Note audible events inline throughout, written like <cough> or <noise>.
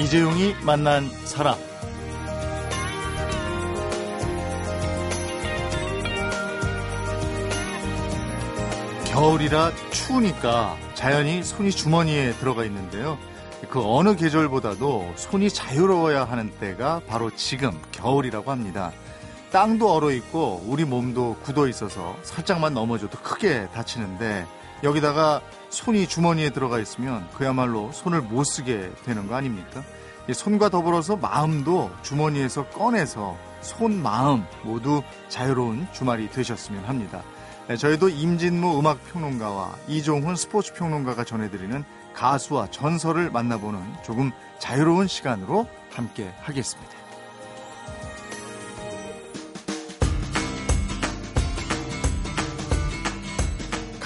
이재용이 만난 사람. 겨울이라 추우니까 자연히 손이 주머니에 들어가 있는데요. 그 어느 계절보다도 손이 자유로워야 하는 때가 바로 지금 겨울이라고 합니다. 땅도 얼어 있고 우리 몸도 굳어 있어서 살짝만 넘어져도 크게 다치는데 여기다가 손이 주머니에 들어가 있으면 그야말로 손을 못 쓰게 되는 거 아닙니까? 손과 더불어서 마음도 주머니에서 꺼내서 손, 마음 모두 자유로운 주말이 되셨으면 합니다. 네, 저희도 임진무 음악평론가와 이종훈 스포츠평론가가 전해드리는 가수와 전설을 만나보는 조금 자유로운 시간으로 함께 하겠습니다.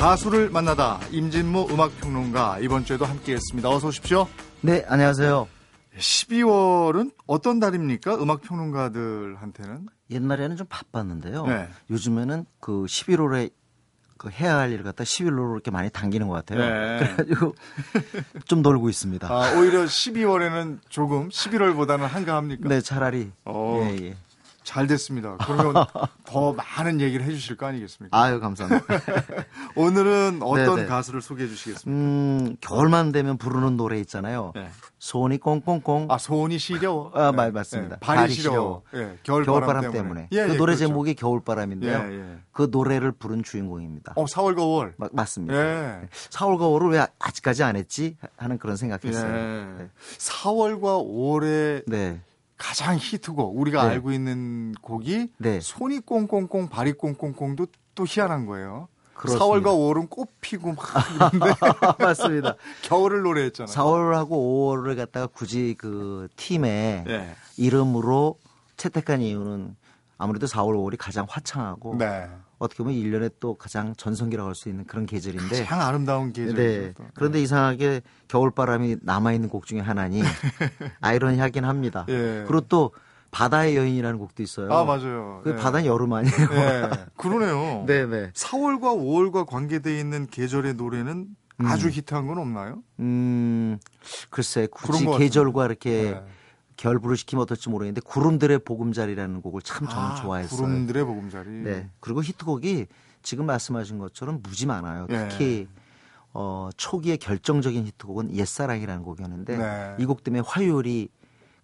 가수를 만나다 임진모 음악평론가 이번 주에도 함께했습니다. 어서 오십시오. 네, 안녕하세요. 12월은 어떤 달입니까? 음악평론가들한테는? 옛날에는 좀 바빴는데요. 네. 요즘에는 그 11월에 그 해야 할 일을 갖다 11월로 이렇게 많이 당기는 것 같아요. 네. 그래가지고 <laughs> 좀 놀고 있습니다. 아, 오히려 12월에는 조금 11월보다는 한가합니까? 네, 차라리. 어. 예, 예. 잘 됐습니다. 그러면 <laughs> 더 많은 얘기를 해주실 거 아니겠습니까? 아유 감사합니다. <laughs> 오늘은 어떤 네네. 가수를 소개해 주시겠습니까? 음, 겨울만 되면 부르는 노래 있잖아요. 네. 손이 꽁꽁꽁. 아 손이 시려워. 아 네. 맞습니다. 네. 발이, 발이 시려워. 예, 겨울바람, 겨울바람, 때문에. 때문에. 예, 그 예, 노래 그렇죠. 제목이 겨울바람인데요. 예, 예. 그 노래를 부른 주인공입니다. 어 4월과 5월. 마, 맞습니다. 4월과 5월을 왜 아직까지 안 했지 하는 그런 생각했어요. 네. 4월과 5월에 네. 가장 히트곡 우리가 네. 알고 있는 곡이 네. 손이 꽁꽁꽁 발이 꽁꽁꽁도 또 희한한 거예요. 그렇습니다. 4월과 5월은 꽃 피고 막 그런데 <laughs> 맞습니다. 겨울을 노래했잖아요. 4월하고 5월을 갖다가 굳이 그 팀의 네. 이름으로 채택한 이유는 아무래도 4월, 5월이 가장 화창하고 네. 어떻게 보면 1년에 또 가장 전성기라고 할 수 있는 그런 계절인데 가장 아름다운 계절. 네. 그런데 네. 이상하게 겨울바람이 남아 있는 곡 중에 하나니 <laughs> 아이러니하긴 합니다. 예. 그리고 또 바다의 여인이라는 곡도 있어요. 아 맞아요. 그 네. 바다는 여름 아니에요. <laughs> 네. 그러네요. 네 네. 4월과 5월과 관계되어 있는 계절의 노래는 음. 아주 히트한 건 없나요? 음 글쎄 굳이 계절과 이렇게 네. 결부를 시키면 어떨지 모르겠는데 구름들의 보금자리라는 곡을 참 저는 아, 좋아했어요. 구름들의 보금자리. 네. 그리고 히트곡이 지금 말씀하신 것처럼 무지 많아요. 네. 특히 어, 초기의 결정적인 히트곡은 옛사랑이라는 곡이었는데 네. 이곡 때문에 화요일이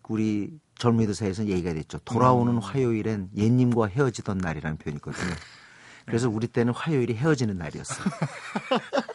우리 젊은이들 사이에서 얘기가 됐죠. 돌아오는 음. 화요일엔 옛님과 헤어지던 날이라는 표현이 있거든요. 그래서 우리 때는 화요일이 헤어지는 날이었어요. <laughs>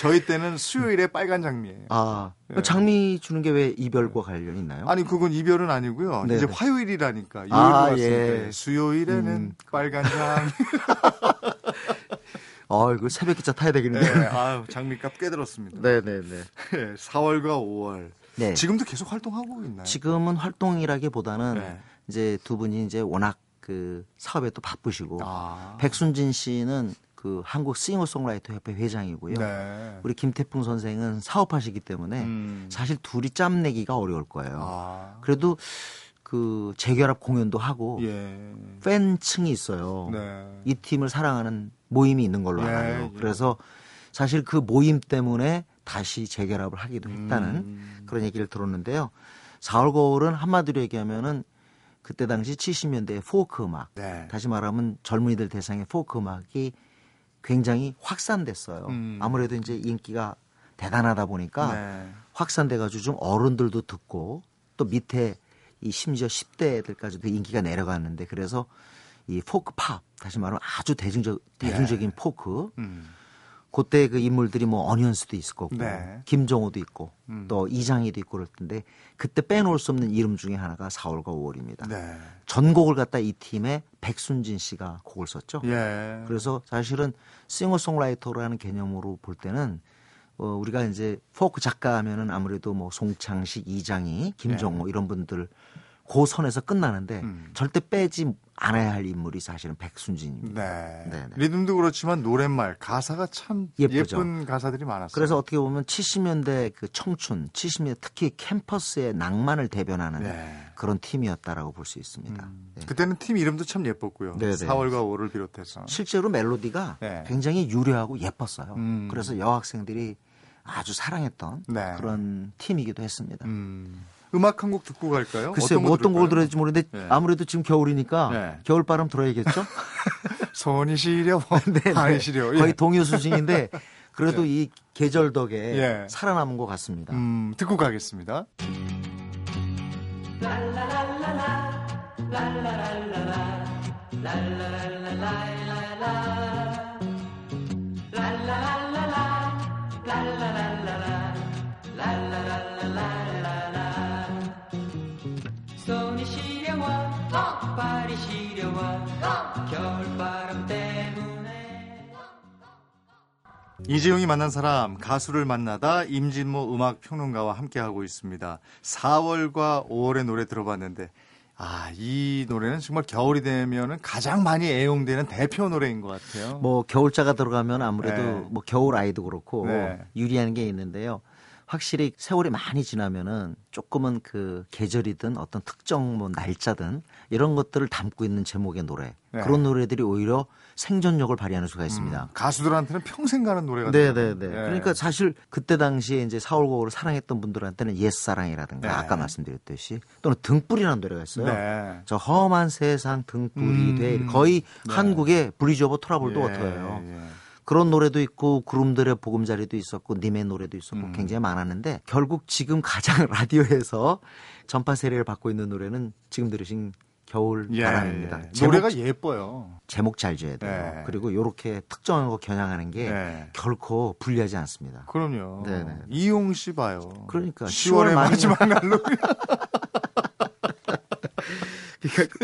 저희 때는 수요일에 빨간 장미예요. 아, 네. 장미 주는 게 왜 이별과 관련이 있나요? 아니 그건 이별은 아니고요. 네네. 이제 화요일이라니까. 아, 예. 수요일에는 음. 빨간 장미. <laughs> 아, 이거 새벽 기차 타야 되겠는데. 네, 아유, 장미값 꽤 들었습니다. 네네네. 네, 4월과 5월. 네. 지금도 계속 활동하고 있나요? 지금은 활동이라기보다는 네. 이제 두 분이 이제 워낙 그 사업에 또 바쁘시고 아. 백순진 씨는 그 한국 싱어송라이터 협회 회장이고요. 네. 우리 김태풍 선생은 사업하시기 때문에 음. 사실 둘이 짬 내기가 어려울 거예요. 아. 그래도 그 재결합 공연도 하고 예. 팬층이 있어요. 네. 이 팀을 사랑하는 모임이 있는 걸로 예. 알아요. 예. 그래서 사실 그 모임 때문에 다시 재결합을 하기도 했다는 음. 그런 얘기를 들었는데요. 4월 거울은 한마디로 얘기하면은 그때 당시 70년대 포크 음악, 네. 다시 말하면 젊은이들 대상의 포크 음악이 굉장히 확산됐어요. 음. 아무래도 이제 인기가 대단하다 보니까 네. 확산돼가지고 좀 어른들도 듣고 또 밑에 이 심지어 10대들까지도 인기가 내려갔는데 그래서 이 포크 팝 다시 말하면 아주 대중적 대중적인 네. 포크 음. 그때 그 인물들이 뭐 어니언스도 있을 거고 네. 김정호도 있고 음. 또 이장희도 있고 그럴 텐데 그때 빼놓을 수 없는 이름 중에 하나가 4월과 5월입니다. 네. 전곡을 갖다 이 팀에 백순진 씨가 곡을 썼죠. 예. 그래서 사실은 싱어송라이터라는 개념으로 볼 때는 어, 우리가 이제 포크 작가 하면은 아무래도 뭐 송창식, 이장희, 김정호 예. 이런 분들 그 선에서 끝나는데 음. 절대 빼지 않아야 할 인물이 사실은 백순진입니다. 네. 네네. 리듬도 그렇지만 노랫말 가사가 참 예쁘죠. 예쁜 가사들이 많았어요. 그래서 어떻게 보면 70년대 그 청춘, 70년대 특히 캠퍼스의 낭만을 대변하는 네. 그런 팀이었다라고 볼 수 있습니다. 음. 네. 그때는 팀 이름도 참 예뻤고요. 네네. 4월과 5를 비롯해서 실제로 멜로디가 네. 굉장히 유려하고 예뻤어요. 음. 그래서 여학생들이 아주 사랑했던 네. 그런 팀이기도 했습니다. 음. 음악 한 곡 듣고 갈까요? 글쎄요, 어떤, 뭐 어떤 곡을 들어야 될지 모르는데 네. 아무래도 지금 겨울이니까 네. 겨울 바람 들어야겠죠? <laughs> 손이 시려, <laughs> 네, 발이 네. 시려. 거의 예. 동요 수준인데 <laughs> 그래도 예. 이 계절 덕에 예. 살아남은 것 같습니다. 음, 듣고 가겠습니다. 이재용이 만난 사람 가수를 만나다 임진모 음악 평론가와 함께 하고 있습니다. 4월과 5월의 노래 들어봤는데 아, 이 노래는 정말 겨울이 되면은 가장 많이 애용되는 대표 노래인 것 같아요. 뭐 겨울자가 들어가면 아무래도 네. 뭐 겨울 아이도 그렇고 네. 유리한 게 있는데요. 확실히 세월이 많이 지나면은 조금은 그 계절이든 어떤 특정 뭐 날짜든 이런 것들을 담고 있는 제목의 노래 네. 그런 노래들이 오히려 생존력을 발휘하는 수가 있습니다. 음, 가수들한테는 평생 가는 노래가 네네네. 네. 그러니까 사실 그때 당시에 이제 4월 5월을 사랑했던 분들한테는 옛 사랑이라든가 네. 아까 말씀드렸듯이 또는 등불이라는 노래가 있어요. 네. 저 험한 세상 등불이 음, 돼 거의 네. 한국의 Bridge Over Troubled Water예요. 예. 그런 노래도 있고 구름들의 보금자리도 있었고 님의 노래도 있었고 음. 굉장히 많았는데 결국 지금 가장 <laughs> 라디오에서 전파 세례를 받고 있는 노래는 지금 들으신 겨울 예, 바람입니다. 예. 노래가 예뻐요. 제목 잘 지어야 돼요. 예. 그리고 이렇게 특정한 거 겨냥하는 게 예. 결코 불리하지 않습니다. 그럼요. 네네. 이용 씨 봐요. 그러니까 10월의 마지막 <laughs> 날로. 그러니까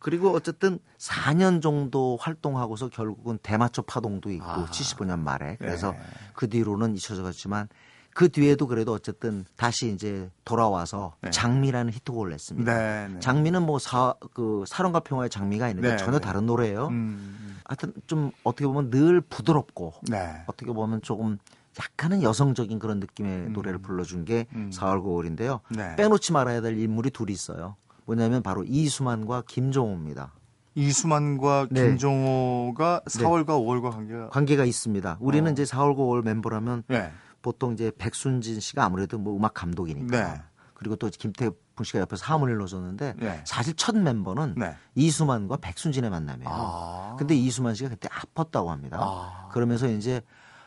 그리고 어쨌든 4년 정도 활동하고서 결국은 대마초 파동도 있고 아. 75년 말에 그래서 네. 그 뒤로는 잊혀져 갔지만 그 뒤에도 그래도 어쨌든 다시 이제 돌아와서 네. 장미라는 히트곡을 냈습니다. 네, 네. 장미는 뭐 사, 그 사랑과 평화의 장미가 있는데 네, 전혀 네. 다른 노래예요. 음, 음. 하여튼 좀 어떻게 보면 늘 부드럽고 네. 어떻게 보면 조금 약간은 여성적인 그런 느낌의 음. 노래를 불러준 게 음. 4월 9월인데요. 빼놓지 말아야 될 인물이 둘이 있어요. 뭐냐면 바로 이수만과 김종호입니다. 이수만과 네. 김종호가 4월과 네. 5월과 관계가 관계가 있습니다. 우리는 어. 이제 4월 5월 멤버라면 네. 보통 이제 백순진 씨가 아무래도 뭐 음악 감독이니까 네. 그리고 또 김태풍 씨가 옆에서 하모니를 넣어줬는데 네. 사실 첫 멤버는 네. 이수만과 백순진의 만남이에요. 아. 근데 이수만 씨가 그때 아팠다고 합니다. 아. 그러면서 이제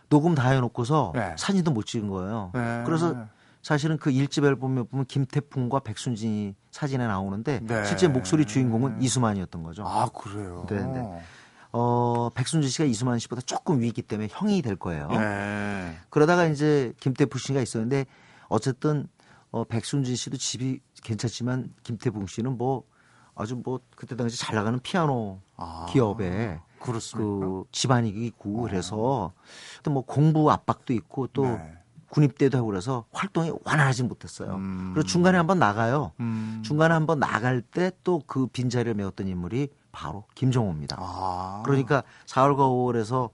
녹음 다 해놓고서 사진도 못 찍은 거예요. 그래서 사실은 그 일집 앨범에 보면 김태풍과 백순진이 사진에 나오는데 네. 실제 목소리 주인공은 이수만이었던 거죠. 아 그래요. 네, 네. 어 백순진 씨가 이수만 씨보다 조금 위기 때문에 형이 될 거예요. 네. 그러다가 이제 김태풍 씨가 있었는데 어쨌든 어 백순진 씨도 집이 괜찮지만 김태풍 씨는 뭐 아주 뭐 그때 당시 잘 나가는 피아노 아, 기업에 그렇습니까? 그 집안이 있고 어. 그래서 또 뭐 공부 압박도 있고 또 네. 군입대도 하고 그래서 활동이 완화하지 못했어요. 음. 그리고 중간에 한번 나가요. 음. 중간에 한번 나갈 때 또 그 빈자리를 메웠던 인물이 바로 김종호입니다. 아. 그러니까 4월과 5월에서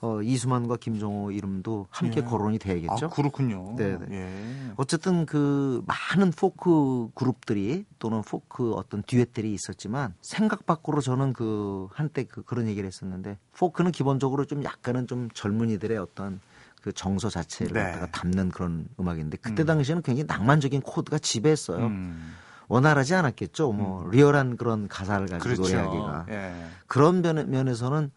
어, 이수만과 김종호 이름도 함께 예. 거론이 돼야겠죠. 아, 그렇군요. 네. 예. 어쨌든 그 많은 포크 그룹들이 또는 포크 어떤 듀엣들이 있었지만 생각 밖으로 저는 그 한때 그 그런 얘기를 했었는데 포크는 기본적으로 좀 약간은 좀 젊은이들의 어떤 그 정서 자체를 네. 갖다가 담는 그런 음악인데 그때 음. 당시에는 굉장히 낭만적인 코드가 지배했어요. 음. 원활하지 않았겠죠. 뭐 음. 리얼한 그런 가사를 가지고 그렇죠. 노래하기가 예. 그런 면, 면에서는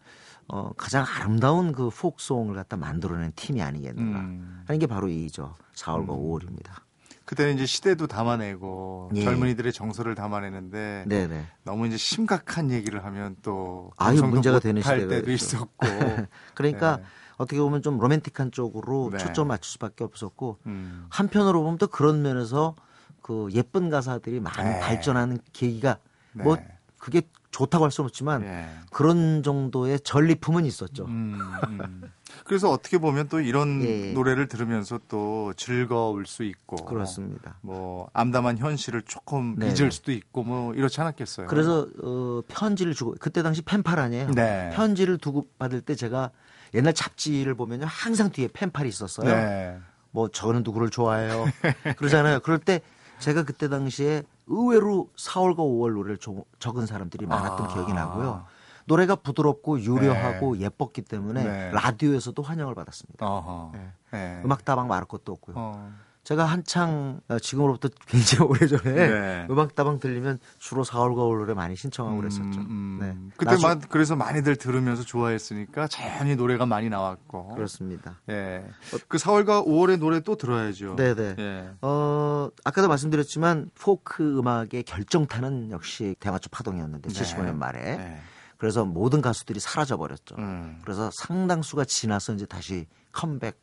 어, 가장 아름다운 그 포크송을 갖다 만들어낸 팀이 아니겠는가 음. 하는 게 바로 이죠. 4월과 5월입니다. 음. 그때는 이제 시대도 담아내고 예. 젊은이들의 정서를 담아내는데 네네. 너무 이제 심각한 얘기를 하면 또 아유 문제가 되는 시대가 때도 있었고 <laughs> 그러니까 네. 어떻게 보면 좀 로맨틱한 쪽으로 네. 초점 맞출 수밖에 없었고 음. 한편으로 보면 또 그런 면에서 그 예쁜 가사들이 많이 네. 발전하는 계기가 네. 뭐 그게 좋다고 할 수는 없지만 네. 그런 정도의 전리품은 있었죠. 음, 음. 그래서 어떻게 보면 또 이런 예. 노래를 들으면서 또 즐거울 수 있고 그렇습니다. 뭐 암담한 현실을 조금 네. 잊을 수도 있고 뭐 이렇지 않았겠어요. 그래서 어, 편지를 주고 그때 당시 펜팔 아니에요. 네. 편지를 두고 받을 때 제가 옛날 잡지를 보면요 항상 뒤에 펜팔이 있었어요. 네. 뭐 저는 누구를 좋아해요. <laughs> 그러잖아요. 그럴 때 제가 그때 당시에 의외로 4월과 5월 노래를 조, 적은 사람들이 많았던 아. 기억이 나고요. 노래가 부드럽고 유려하고 네. 예뻤기 때문에 네. 라디오에서도 환영을 받았습니다. 네. 네. 음악 다방 말할 것도 없고요. 어. 제가 한창 어, 지금으로부터 <laughs> 굉장히 오래전에 네. 음악다방 들리면 주로 4월 가을 노래 많이 신청하고 음, 그랬었죠. 음, 네. 그때 나중... 그래서 많이들 들으면서 좋아했으니까 자연히 노래가 많이 나왔고. 그렇습니다. 예. 그 4월과 5월의 노래 또 들어야죠. 네네. 예. 어, 아까도 말씀드렸지만 포크 음악의 결정타는 역시 대마초 파동이었는데 네. 75년 말에. 네. 그래서 모든 가수들이 사라져 버렸죠. 음. 그래서 상당수가 지나서 이제 다시 컴백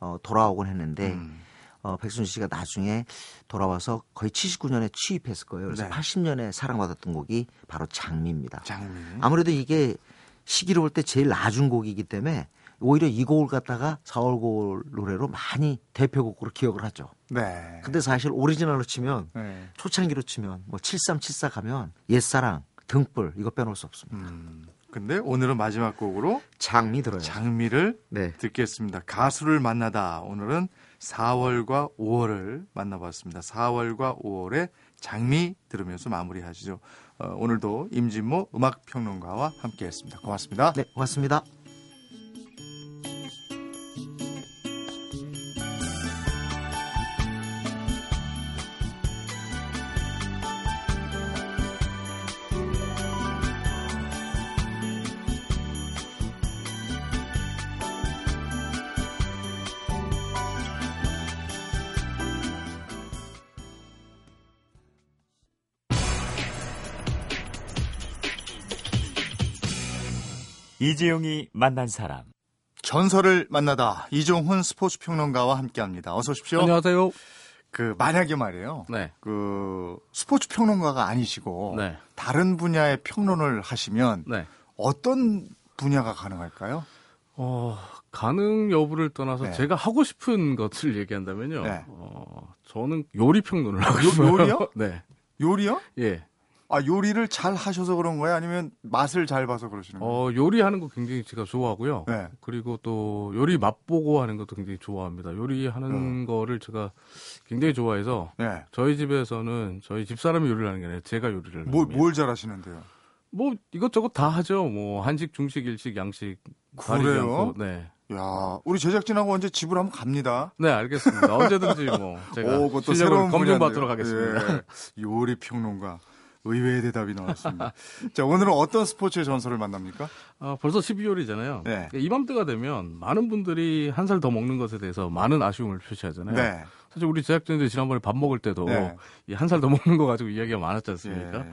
어, 돌아오곤 했는데 음. 어, 백순 씨가 나중에 돌아와서 거의 79년에 취입했을 거예요. 그래서 네. 80년에 사랑받았던 곡이 바로 장미입니다. 장미. 아무래도 이게 시기로 볼 때 제일 낮은 곡이기 때문에 오히려 이 곡을 갖다가 4월 고월 노래로 많이 대표곡으로 기억을 하죠. 네. 근데 사실 오리지널로 치면 네. 초창기로 치면 뭐 7374 가면 옛사랑, 등불 이거 빼놓을 수 없습니다. 음. 근데 오늘은 마지막 곡으로 장미 들어요. 장미를 네. 듣겠습니다. 가수를 만나다. 오늘은 4월과 5월을 만나봤습니다. 4월과 5월의 장미 들으면서 마무리하시죠. 어, 오늘도 임진모 음악평론가와 함께했습니다. 고맙습니다. 네, 고맙습니다. 이재용이 만난 사람. 전설을 만나다 이종훈 스포츠 평론가와 함께합니다. 어서 오십시오. 안녕하세요. 그 만약에 말이에요. 네. 그 스포츠 평론가가 아니시고 네. 다른 분야의 평론을 하시면 네. 어떤 분야가 가능할까요? 어, 가능 여부를 떠나서 네. 제가 하고 싶은 것을 얘기한다면요. 네. 어, 저는 요리 평론을 하고 싶어요. 요리요? <laughs> 네. 요리요? 예. 아 요리를 잘 하셔서 그런 거예요? 아니면 맛을 잘 봐서 그러시는 거예요? 어 요리하는 거 굉장히 제가 좋아하고요. 네. 그리고 또 요리 맛보고 하는 것도 굉장히 좋아합니다. 요리하는 음. 거를 제가 굉장히 좋아해서 네. 저희 집에서는 저희 집 사람이 요리를 하는 게 아니라 제가 요리를 뭘, 합니다. 뭘 잘하시는데요? 뭐 이것저것 다 하죠. 뭐 한식, 중식, 일식, 양식. 그래요? 네. 야, 우리 제작진하고 언제 집을 한번 갑니다. 네, 알겠습니다. 언제든지 뭐 <laughs> 제가 오, 그것도 새로운 검증 받도록 하겠습니다. 예, 요리 평론가. 의외의 대답이 나왔습니다. <laughs> 자, 오늘은 어떤 스포츠의 전설을 만납니까? 어, 벌써 12월이잖아요. 네. 이맘때가 되면 많은 분들이 한 살 더 먹는 것에 대해서 많은 아쉬움을 표시하잖아요. 네. 사실 우리 제작진들 지난번에 밥 먹을 때도 네. 한살 더 먹는 거 가지고 이야기가 많았지 않습니까? 네.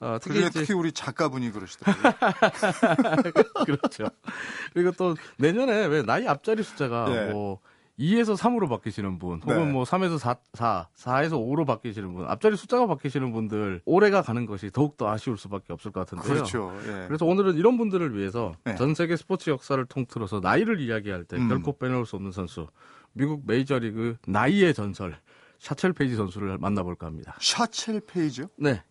어, 특히, 특히 우리 작가분이 그러시더라고요. <laughs> 그렇죠. 그리고 또 내년에 왜 나이 앞자리 숫자가 네. 뭐 2에서 3으로 바뀌시는 분, 혹은 네. 뭐 3에서 4, 4, 4에서 5로 바뀌시는 분, 앞자리 숫자가 바뀌시는 분들, 올해가 가는 것이 더욱더 아쉬울 수밖에 없을 것 같은데요. 그렇죠. 예. 그래서 오늘은 이런 분들을 위해서 네. 전 세계 스포츠 역사를 통틀어서 나이를 이야기할 때 음. 결코 빼놓을 수 없는 선수, 미국 메이저리그 나이의 전설, 샤첼 페이지 선수를 만나볼까 합니다. 샤첼 페이지요? 네.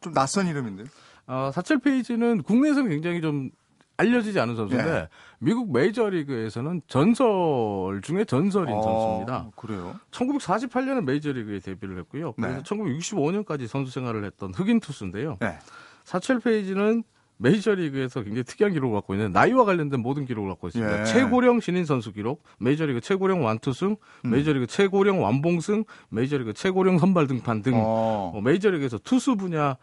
좀 낯선 이름인데요? 어, 샤첼 페이지는 국내에서는 굉장히 좀 알려지지 않은 선수인데 네. 미국 메이저리그에서는 전설 중에 전설인 어, 선수입니다. 그래요? 1948년에 메이저리그에 데뷔를 했고요. 그래서 네. 1965년까지 선수 생활을 했던 흑인 투수인데요. 네. 샤첼 페이지는 메이저리그에서 굉장히 특이한 기록을 갖고 있는 나이와 관련된 모든 기록을 갖고 있습니다. 예. 최고령 신인 선수 기록, 메이저리그 최고령 완투승, 음. 메이저리그 최고령 완봉승, 메이저리그 최고령 선발 등판 등 어. 어, 메이저리그에서 투수 분야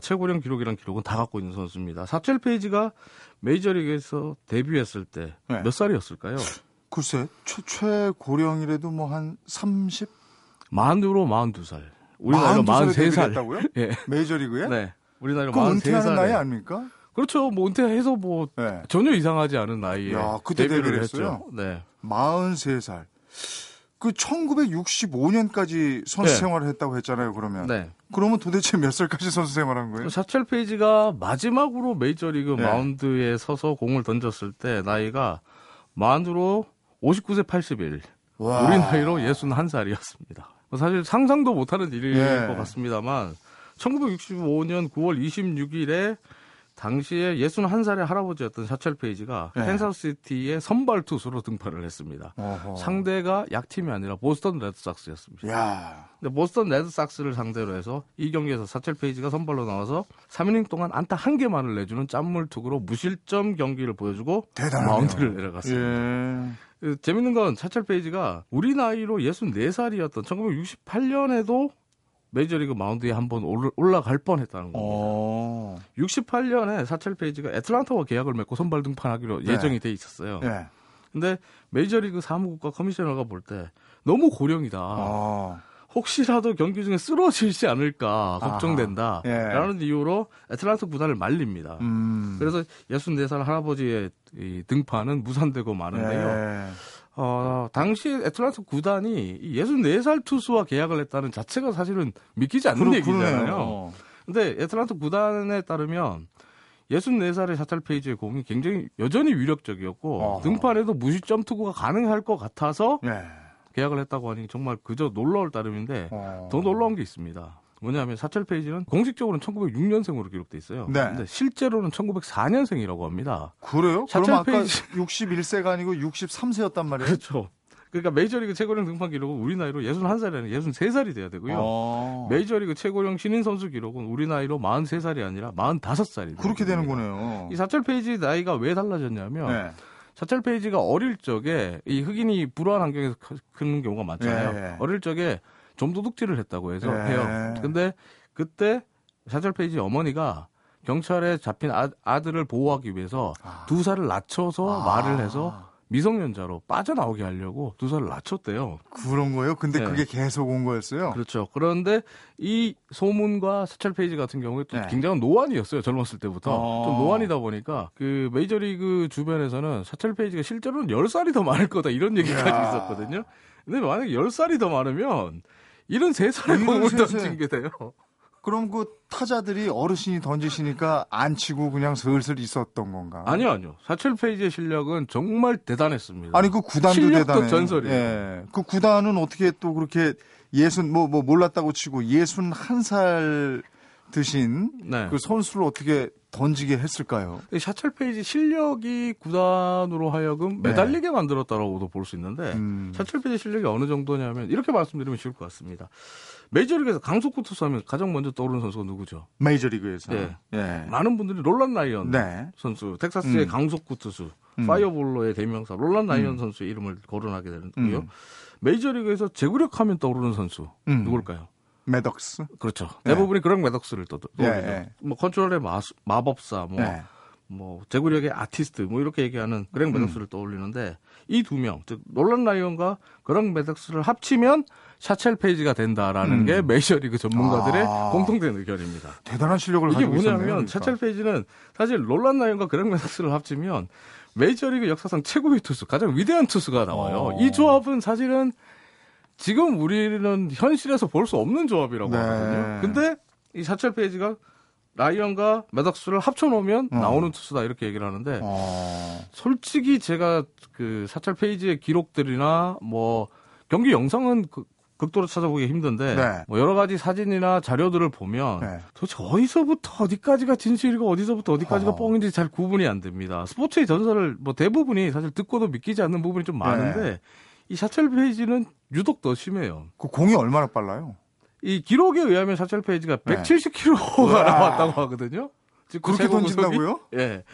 최고령 기록이란 기록은 다 갖고 있는 선수입니다. 사첼 페이지가 메이저리그에서 데뷔했을 때몇 네. 살이었을까요? 글쎄, 최, 최고령이라도 뭐 한 30? 만으로 42살. 우리 나이로 43살. <laughs> 예. 메이저리그에? 네. 우리 나이로 43살. 은퇴하는 나이 아닙니까? 그렇죠. 뭐 은퇴해서 뭐 네. 전혀 이상하지 않은 나이에 야, 그때 데뷔를, 데뷔를 했죠. 네. 43살. 그 1965년까지 선수 네. 생활을 했다고 했잖아요. 그러면. 네. 그러면 도대체 몇 살까지 선수 생활한 거예요? 샤첼 페이지가 마지막으로 메이저리그 네. 마운드에 서서 공을 던졌을 때 나이가 만으로 59세 80일. 와. 우리 나이로 61살이었습니다. 사실 상상도 못하는 일일 네. 것 같습니다만 1965년 9월 26일에 당시에 61살의 할아버지였던 샤첼 페이지가 네. 캔사스시티의 선발 투수로 등판을 했습니다. 어허. 상대가 약팀이 아니라 보스턴 레드삭스였습니다. 야. 근데 보스턴 레드삭스를 상대로 해서 이 경기에서 샤첼 페이지가 선발로 나와서 3이닝 동안 안타 한 개만을 내주는 짠물 투구로 무실점 경기를 보여주고 대단하네요. 마운드를 내려갔습니다. 예. 그 재밌는 건 샤첼 페이지가 우리 나이로 64살이었던 1968년에도 메이저리그 마운드에 한번 올라갈 뻔했다는 겁니다. 어... 68년에 사첼 페이지가 애틀란타와 계약을 맺고 선발 등판하기로 네. 예정이 돼 있었어요. 네. 근데 메이저리그 사무국과 커미셔너가 볼 때 너무 고령이다. 어... 혹시라도 경기 중에 쓰러지지 않을까 걱정된다. 예. 라는 이유로 애틀란타 구단을 말립니다. 음... 그래서 64살 할아버지의 등판은 무산되고 마는데요. 예. 어, 당시 애틀란타 구단이 64살 투수와 계약을 했다는 자체가 사실은 믿기지 않는 그렇, 얘기잖아요. 근데 애틀란타 구단에 따르면 64살의 샤첼 페이지의 공이 굉장히 여전히 위력적이었고 어허. 등판에도 무실점 투구가 가능할 것 같아서 네. 계약을 했다고 하니 정말 그저 놀라울 따름인데 어. 더 놀라운 게 있습니다. 뭐냐면 샤첼 페이지는 공식적으로는 1906년생으로 기록돼 있어요. 네. 근데 실제로는 1904년생이라고 합니다. 그래요? 그럼 아까 페이지... <laughs> 61세가 아니고 63세였단 말이에요. 그렇죠. 그러니까 메이저리그 최고령 등판 기록은 우리 나이로 61살이 아니라 63살이 돼야 되고요. 어... 메이저리그 최고령 신인 선수 기록은 우리 나이로 43살이 아니라 45살이 그렇게 되는 거네요. 이 샤첼 페이지 나이가 왜 달라졌냐면 네. 샤첼 페이지가 어릴 적에 이 흑인이 불우한 환경에서 크는 경우가 많잖아요. 네. 어릴 적에 좀 도둑질을 했다고 해서 네. 해요. 근데 그때 샤첼 페이지 어머니가 경찰에 잡힌 아들을 보호하기 위해서 아. 두 살을 낮춰서 아. 말을 해서 미성년자로 빠져나오게 하려고 두 살을 낮췄대요. 그런 거예요? 근데 네. 그게 계속 온 거였어요? 그렇죠. 그런데 이 소문과 샤첼 페이지 같은 경우에 또 네. 굉장한 노안이었어요. 젊었을 때부터. 어. 좀 노안이다 보니까 그 메이저리그 주변에서는 샤첼 페이지가 실제로는 10살이 더 많을 거다 이런 얘기까지 야. 있었거든요. 근데 만약에 10살이 더 많으면 일흔세 살의 공을 던진 게 돼요. 그럼 그 타자들이 어르신이 던지시니까 안 치고 그냥 슬슬 있었던 건가? 아니요, 아니요. 샤첼 페이지의 실력은 정말 대단했습니다. 아니 그 구단도 대단해. 전설이에요. 예. 그 구단은 어떻게 또 그렇게 예순 뭐뭐 뭐 몰랐다고 치고 예순 한 살 드신 네. 그 선수를 어떻게 던지게 했을까요? 샤첼 페이지 실력이 구단으로 하여금 네. 매달리게 네. 만들었다라고도 볼 수 있는데 음. 샤첼 페이지 실력이 어느 정도냐면 이렇게 말씀드리면 쉬울 것 같습니다. 메이저리그에서 강속구 투수하면 가장 먼저 떠오르는 선수가 누구죠? 메이저리그에서. 네. 네. 많은 분들이 놀란 라이언 네. 선수, 텍사스의 음. 강속구 투수, 음. 파이어볼로의 대명사 놀란 라이언 음. 선수의 이름을 거론하게 되는데요. 음. 메이저리그에서 제구력하면 떠오르는 선수 음. 누굴까요? 매덕스. 그렇죠. 네. 대부분이 그렉 매덕스를 떠오르죠. 네, 네. 뭐 컨트롤의 마, 마법사, 뭐, 네. 뭐 제구력의 아티스트, 뭐 이렇게 얘기하는 그렉 매덕스를 음. 떠올리는데 이 두 명, 즉 놀란 라이언과 그렉 매덕스를 합치면 샤첼 페이지가 된다라는 음. 게 메이저리그 전문가들의 아. 공통된 의견입니다. 대단한 실력을 이게 뭐냐면 그러니까. 샤첼 페이지는 사실 놀란 라이언과 그렉 매덕스를 합치면 메이저리그 역사상 최고의 투수, 가장 위대한 투수가 나와요. 어. 이 조합은 사실은 지금 우리는 현실에서 볼 수 없는 조합이라고 네. 하거든요. 근데 이 사첼 페이지가 라이언과 매덕스를 합쳐놓으면 어. 나오는 투수다 이렇게 얘기를 하는데 어. 솔직히 제가 그 사첼 페이지의 기록들이나 뭐 경기 영상은 그, 극도로 찾아보기 힘든데 네. 뭐 여러 가지 사진이나 자료들을 보면 네. 도대체 어디서부터 어디까지가 진실이고 어디서부터 어디까지가 어. 뻥인지 잘 구분이 안 됩니다. 스포츠의 전설을 뭐 대부분이 사실 듣고도 믿기지 않는 부분이 좀 많은데 네. 이 샤첼 페이지는 유독 더 심해요. 그 공이 얼마나 빨라요? 이 기록에 의하면 샤첼 페이지가 170km가 나왔다고 하거든요. 즉그 그렇게 던진다고요? 예.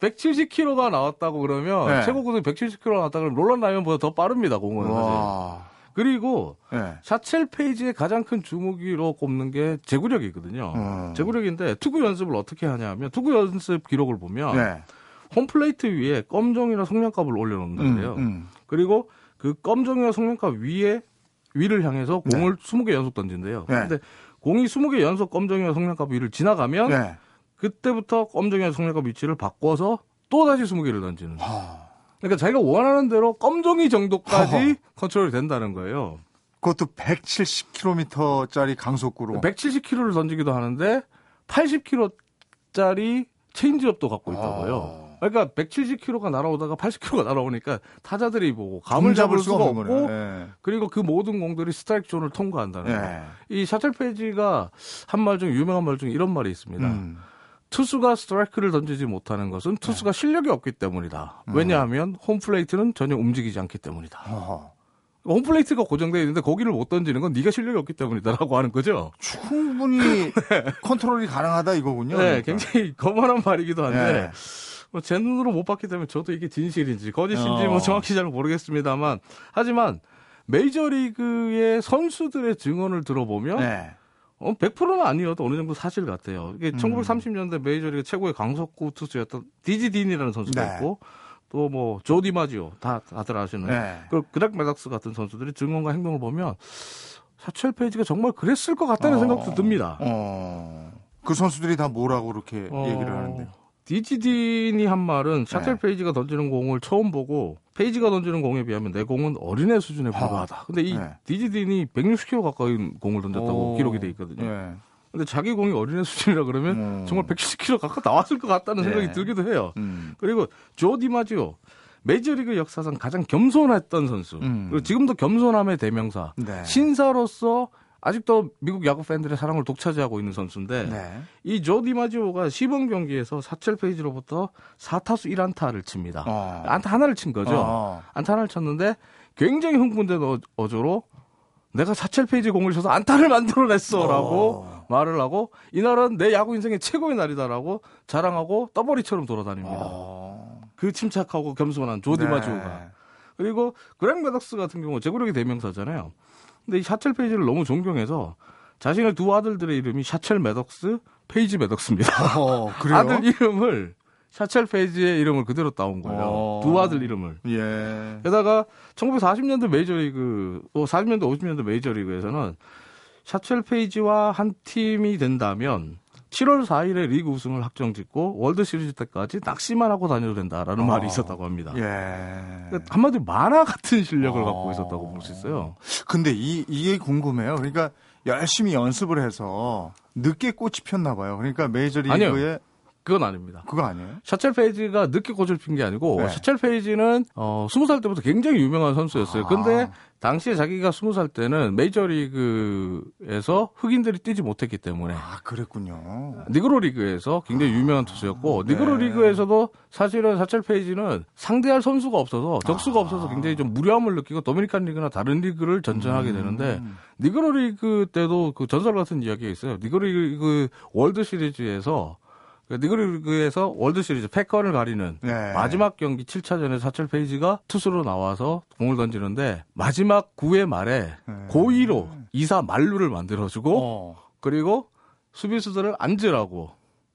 170km가 나왔다고 그러면 네. 최고 구속이 170km 나왔다 그러면 롤런 라이언보다 더 빠릅니다 공은 사실. 그리고 네. 샤첼 페이지의 가장 큰 주목으로 꼽는 게 제구력이거든요. 음. 제구력인데 투구 연습을 어떻게 하냐면 투구 연습 기록을 보면 네. 홈플레이트 위에 검정이나 성냥갑을 올려놓는데요. 음, 음. 그리고 그 검정이와 성냥갑 위에 위를 향해서 공을 네. 20개 연속 던진대요. 네. 근데 공이 20개 연속 검정이와 성냥갑 위를 지나가면 네. 그때부터 검정이와 성냥갑 위치를 바꿔서 또 다시 20개를 던지는. 하... 그러니까 자기가 원하는 대로 검정이 정도까지 허허. 컨트롤이 된다는 거예요. 그것도 170km짜리 강속구로. 170km를 던지기도 하는데 80km짜리 체인지업도 갖고 있다고요. 아... 그러니까 170km가 날아오다가 80km가 날아오니까 타자들이 보고 감을 잡을 수가 없고 네. 그리고 그 모든 공들이 스트라이크 존을 통과한다는 네. 거. 이 샤첼 페이지가 한 말 중 유명한 말 중에 이런 말이 있습니다. 음. 투수가 스트라이크를 던지지 못하는 것은 투수가 네. 실력이 없기 때문이다. 음. 왜냐하면 홈플레이트는 전혀 움직이지 않기 때문이다. 어허. 홈플레이트가 고정되어 있는데 거기를 못 던지는 건 네가 실력이 없기 때문이다라고 하는 거죠. 충분히 <laughs> 네. 컨트롤이 가능하다 이거군요. 네, 그러니까. 굉장히 거만한 말이기도 한데 네. 뭐제 눈으로 못 봤기 때문에 저도 이게 진실인지 거짓인지 어. 뭐 정확히 잘 모르겠습니다만 하지만 메이저리그의 선수들의 증언을 들어보면 네. 어, 100%는 아니어도 어느 정도 사실 같아요. 이게 음. 1930년대 메이저리그 최고의 강속구 투수였던 디지 딘이라는 선수도 네. 있고 또 뭐 조디 마지오 다 다들 아시는 네. 그 그락 메닥스 같은 선수들이 증언과 행동을 보면 사첼 페이지가 정말 그랬을 것 같다는 어, 생각도 듭니다. 어, 그 선수들이 다 뭐라고 그렇게 어, 얘기를 하는데요? 디지 딘이 한 말은 샤첼 네. 페이지가 던지는 공을 처음 보고 페이지가 던지는 공에 비하면 내 공은 어린애 수준에 불과하다. 근데 이 네. 디지 딘이 160km 가까이 공을 던졌다고 오. 기록이 돼 있거든요. 네. 근데 자기 공이 어린애 수준이라 그러면 음. 정말 170km 가까이 나왔을 것 같다는 네. 생각이 들기도 해요. 음. 그리고 조 디마지오 메이저리그 역사상 가장 겸손했던 선수. 음. 그리고 지금도 겸손함의 대명사. 네. 신사로서 아직도 미국 야구 팬들의 사랑을 독차지하고 있는 선수인데 네. 이 조 디마지오가 시범 경기에서 사첼 페이지로부터 4타수 1안타를 칩니다. 어. 안타 하나를 친 거죠. 어. 안타 하나를 쳤는데 굉장히 흥분된 어조로 내가 사첼 페이지 공을 쳐서 안타를 만들어냈어라고 어. 말을 하고 이날은 내 야구 인생의 최고의 날이다라고 자랑하고 떠버리처럼 돌아다닙니다. 어. 그 침착하고 겸손한 조 디마지오가 네. 그리고 그렉 매덕스 같은 경우 제구력이 대명사잖아요. 근데 이 샤첼 페이지를 너무 존경해서 자신의 두 아들들의 이름이 샤첼 매덕스, 페이지 매덕스입니다. 어, 아들 이름을 샤첼 페이지의 이름을 그대로 따온 거예요. 어. 두 아들 이름을. 예. 게다가 1940년대 메이저리그, 또 40년대, 50년대 메이저리그에서는 샤첼 페이지와 한 팀이 된다면 7월 4일에 리그 우승을 확정짓고 월드 시리즈 때까지 낚시만 하고 다녀도 된다라는 어. 말이 있었다고 합니다. 예. 그러니까 한마디로 만화 같은 실력을 어. 갖고 있었다고 볼 수 있어요. 근데 이 이게 궁금해요. 그러니까 열심히 연습을 해서 늦게 꽃이 폈나 봐요. 그러니까 메이저리그에 그건 아닙니다. 그거 아니에요? 샤첼 페이지가 늦게 꽃을 핀 게 아니고 네. 샤첼 페이지는 어 20살 때부터 굉장히 유명한 선수였어요. 아. 근데 당시에 자기가 20살 때는 메이저리그에서 흑인들이 뛰지 못했기 때문에 아, 그랬군요. 니그로 리그에서 굉장히 유명한 투수였고 네. 니그로 리그에서도 사실은 샤첼 페이지는 상대할 선수가 없어서 적수가 아. 없어서 굉장히 좀 무료함을 느끼고 도미니칸 리그나 다른 리그를 전전하게 음. 되는데 니그로 리그 때도 그 전설 같은 이야기가 있어요. 니그로 리그 월드 시리즈에서 니그로 리그에서 월드 시리즈 패권을 가리는 네. 마지막 경기 7차전에 사첼 페이지가 투수로 나와서 공을 던지는데 마지막 9회 말에 네. 고의로 2사 만루를 만들어주고 어. 그리고 수비수들을 앉으라고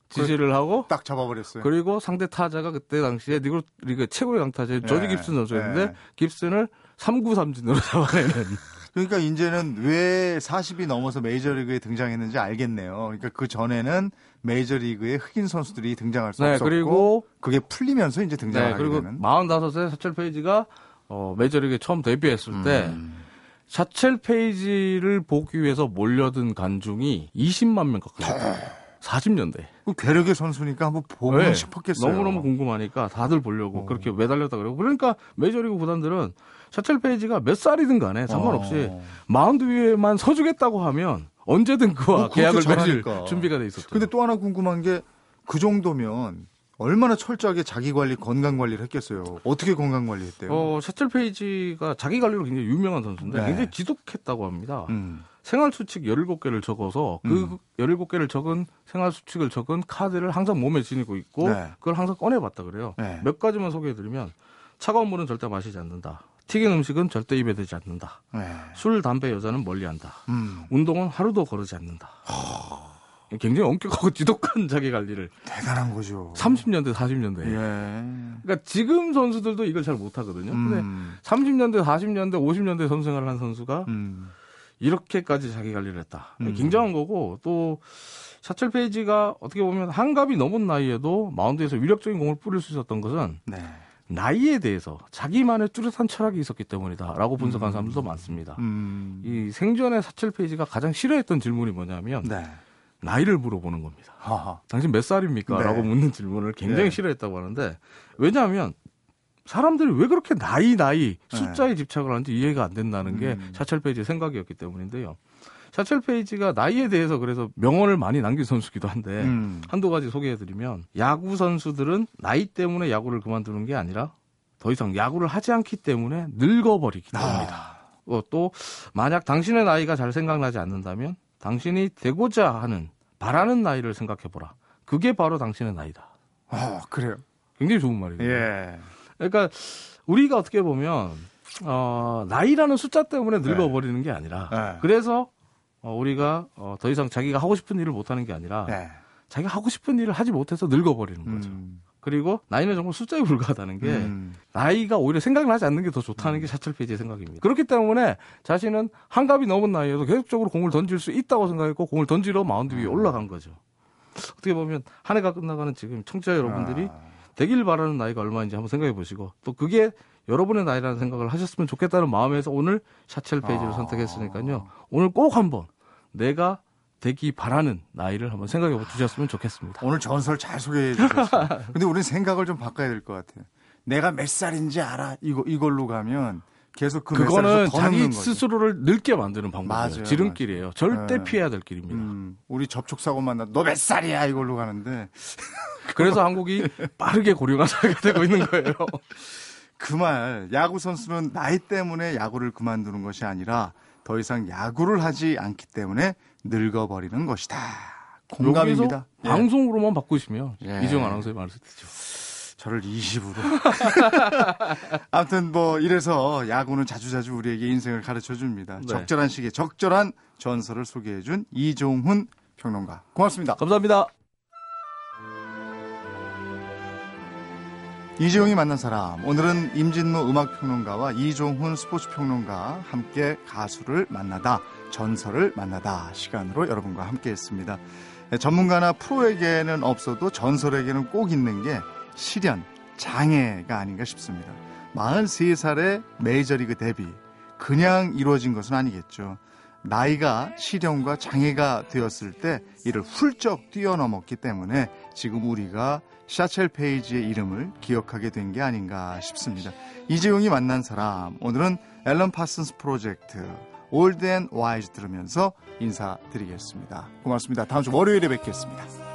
지시를 하고 딱 잡아버렸어요. 그리고 상대 타자가 그때 당시에 니그로 리그 최고의 강타자 조시 네. 깁슨 선수였는데 네. 깁슨을 3구 3진으로 <laughs> 잡아내는 그러니까 이제는 왜 40이 넘어서 메이저리그에 등장했는지 알겠네요. 그러니까 그 전에는 메이저리그에 흑인 선수들이 등장할 수 네, 없었고 그리고 그게 풀리면서 이제 등장하게 네, 그리고 되는. 45세 사첼 페이지가 어, 메이저리그에 처음 데뷔했을 음. 때 샤첼 페이지를 보기 위해서 몰려든 관중이 20만 명 가까이. 40년대. 그 괴력의 선수니까 한번 보고 네, 싶었겠어요. 너무너무 궁금하니까 다들 보려고 오. 그렇게 매달렸다 그러고. 그러니까 메이저리그 구단들은 샤첼 페이지가 몇 살이든 간에 상관없이 어. 마운드 위에만 서주겠다고 하면 언제든 그와 어, 계약을 맺을 준비가 돼 있었죠. 근데 또 하나 궁금한 게 그 정도면 얼마나 철저하게 자기 관리, 건강 관리를 했겠어요. 어떻게 건강 관리했대요? 어, 샤첼 페이지가 자기 관리로 굉장히 유명한 선수인데 네. 굉장히 지독했다고 합니다. 음. 생활 수칙 17개를 적어서 그 음. 17개를 적은 생활 수칙을 적은 카드를 항상 몸에 지니고 있고 네. 그걸 항상 꺼내 봤다 그래요. 네. 몇 가지만 소개해 드리면 차가운 물은 절대 마시지 않는다. 튀긴 음식은 절대 입에 대지 않는다. 네. 술, 담배, 여자는 멀리한다. 음. 운동은 하루도 거르지 않는다. 허... 굉장히 엄격하고 <laughs> 지독한 자기 관리를 대단한 거죠. 30년대, 40년대. 예. 그러니까 지금 선수들도 이걸 잘 못하거든요. 음. 근데 30년대, 40년대, 50년대 선생활을 한 선수가 음. 이렇게까지 자기 관리를 했다. 음. 굉장한 거고 또 샤첼 페이지가 어떻게 보면 한갑이 넘은 나이에도 마운드에서 위력적인 공을 뿌릴 수 있었던 것은 네. 나이에 대해서 자기만의 뚜렷한 철학이 있었기 때문이다라고 분석한 음. 사람들도 많습니다. 음. 이 생전의 사철 페이지가 가장 싫어했던 질문이 뭐냐면 네. 나이를 물어보는 겁니다. 하하. 당신 몇 살입니까? 네. 라고 묻는 질문을 굉장히 네. 싫어했다고 하는데 왜냐하면 사람들이 왜 그렇게 나이 나이 숫자에 네. 집착을 하는지 이해가 안 된다는 게 음. 사철 페이지의 생각이었기 때문인데요. 샤첼 페이지가 나이에 대해서 그래서 명언을 많이 남긴 선수기도 한데 음. 한두 가지 소개해드리면 야구 선수들은 나이 때문에 야구를 그만두는 게 아니라 더 이상 야구를 하지 않기 때문에 늙어버리기 때문이다. 아. 어, 또 만약 당신의 나이가 잘 생각나지 않는다면 당신이 되고자 하는 바라는 나이를 생각해보라. 그게 바로 당신의 나이다. 아 그래요. 굉장히 좋은 말이에요. 예. 그러니까 우리가 어떻게 보면 어, 나이라는 숫자 때문에 늙어버리는 네. 게 아니라 네. 그래서 어, 우리가 어, 더 이상 자기가 하고 싶은 일을 못하는 게 아니라 네. 자기가 하고 싶은 일을 하지 못해서 늙어버리는 거죠. 음. 그리고 나이는 정말 숫자에 불과하다는 게 음. 나이가 오히려 생각나지 않는 게 더 좋다는 게 샤첼 페이지의 생각입니다. 그렇기 때문에 자신은 환갑이 넘은 나이에도 계속적으로 공을 던질 수 있다고 생각했고 공을 던지러 마운드 위에 음. 올라간 거죠. 어떻게 보면 한 해가 끝나가는 지금 청취자 여러분들이 아. 되길 바라는 나이가 얼마인지 한번 생각해 보시고 또 그게 여러분의 나이라는 생각을 하셨으면 좋겠다는 마음에서 오늘 샤첼 페이지를 아. 선택했으니까요. 오늘 꼭 한번 내가 되기 바라는 나이를 한번 생각해 주셨으면 좋겠습니다. 오늘 전설 잘 소개해 주셨어요. <laughs> 근데 우리는 생각을 좀 바꿔야 될 것 같아요. 내가 몇 살인지 알아. 이거 이걸로 가면 계속 그 그거는 자기 스스로를 늙게 만드는 방법이에요. 지름길이에요. 맞아요. 절대 네. 피해야 될 길입니다. 음, 우리 접촉 사고 만 나 너 몇 살이야 이걸로 가는데 그래서 한국이 빠르게 고령화 사회가 되고 있는 거예요. 그 말 야구 선수는 나이 때문에 야구를 그만두는 것이 아니라 더 이상 야구를 하지 않기 때문에 늙어버리는 것이다. 공감입니다. 예. 방송으로만 바꾸시면 예. 이정 아나운서의 말을 듣죠. 저를 20으로. <laughs> 아무튼 뭐 이래서 야구는 자주자주 우리에게 인생을 가르쳐 줍니다. 네. 적절한 시기에 적절한 전설을 소개해 준 이종훈 평론가. 고맙습니다. 감사합니다. 이재용이 만난 사람. 오늘은 임진모 음악평론가와 이종훈 스포츠평론가 함께 가수를 만나다, 전설을 만나다 시간으로 여러분과 함께 했습니다. 전문가나 프로에게는 없어도 전설에게는 꼭 있는 게 시련, 장애가 아닌가 싶습니다. 43살의 메이저리그 데뷔. 그냥 이루어진 것은 아니겠죠. 나이가 시련과 장애가 되었을 때 이를 훌쩍 뛰어넘었기 때문에 지금 우리가 샤첼 페이지의 이름을 기억하게 된 게 아닌가 싶습니다. 이재용이 만난 사람, 오늘은 앨런 파슨스 프로젝트 Old and Wise 들으면서 인사드리겠습니다. 고맙습니다. 다음 주 월요일에 뵙겠습니다.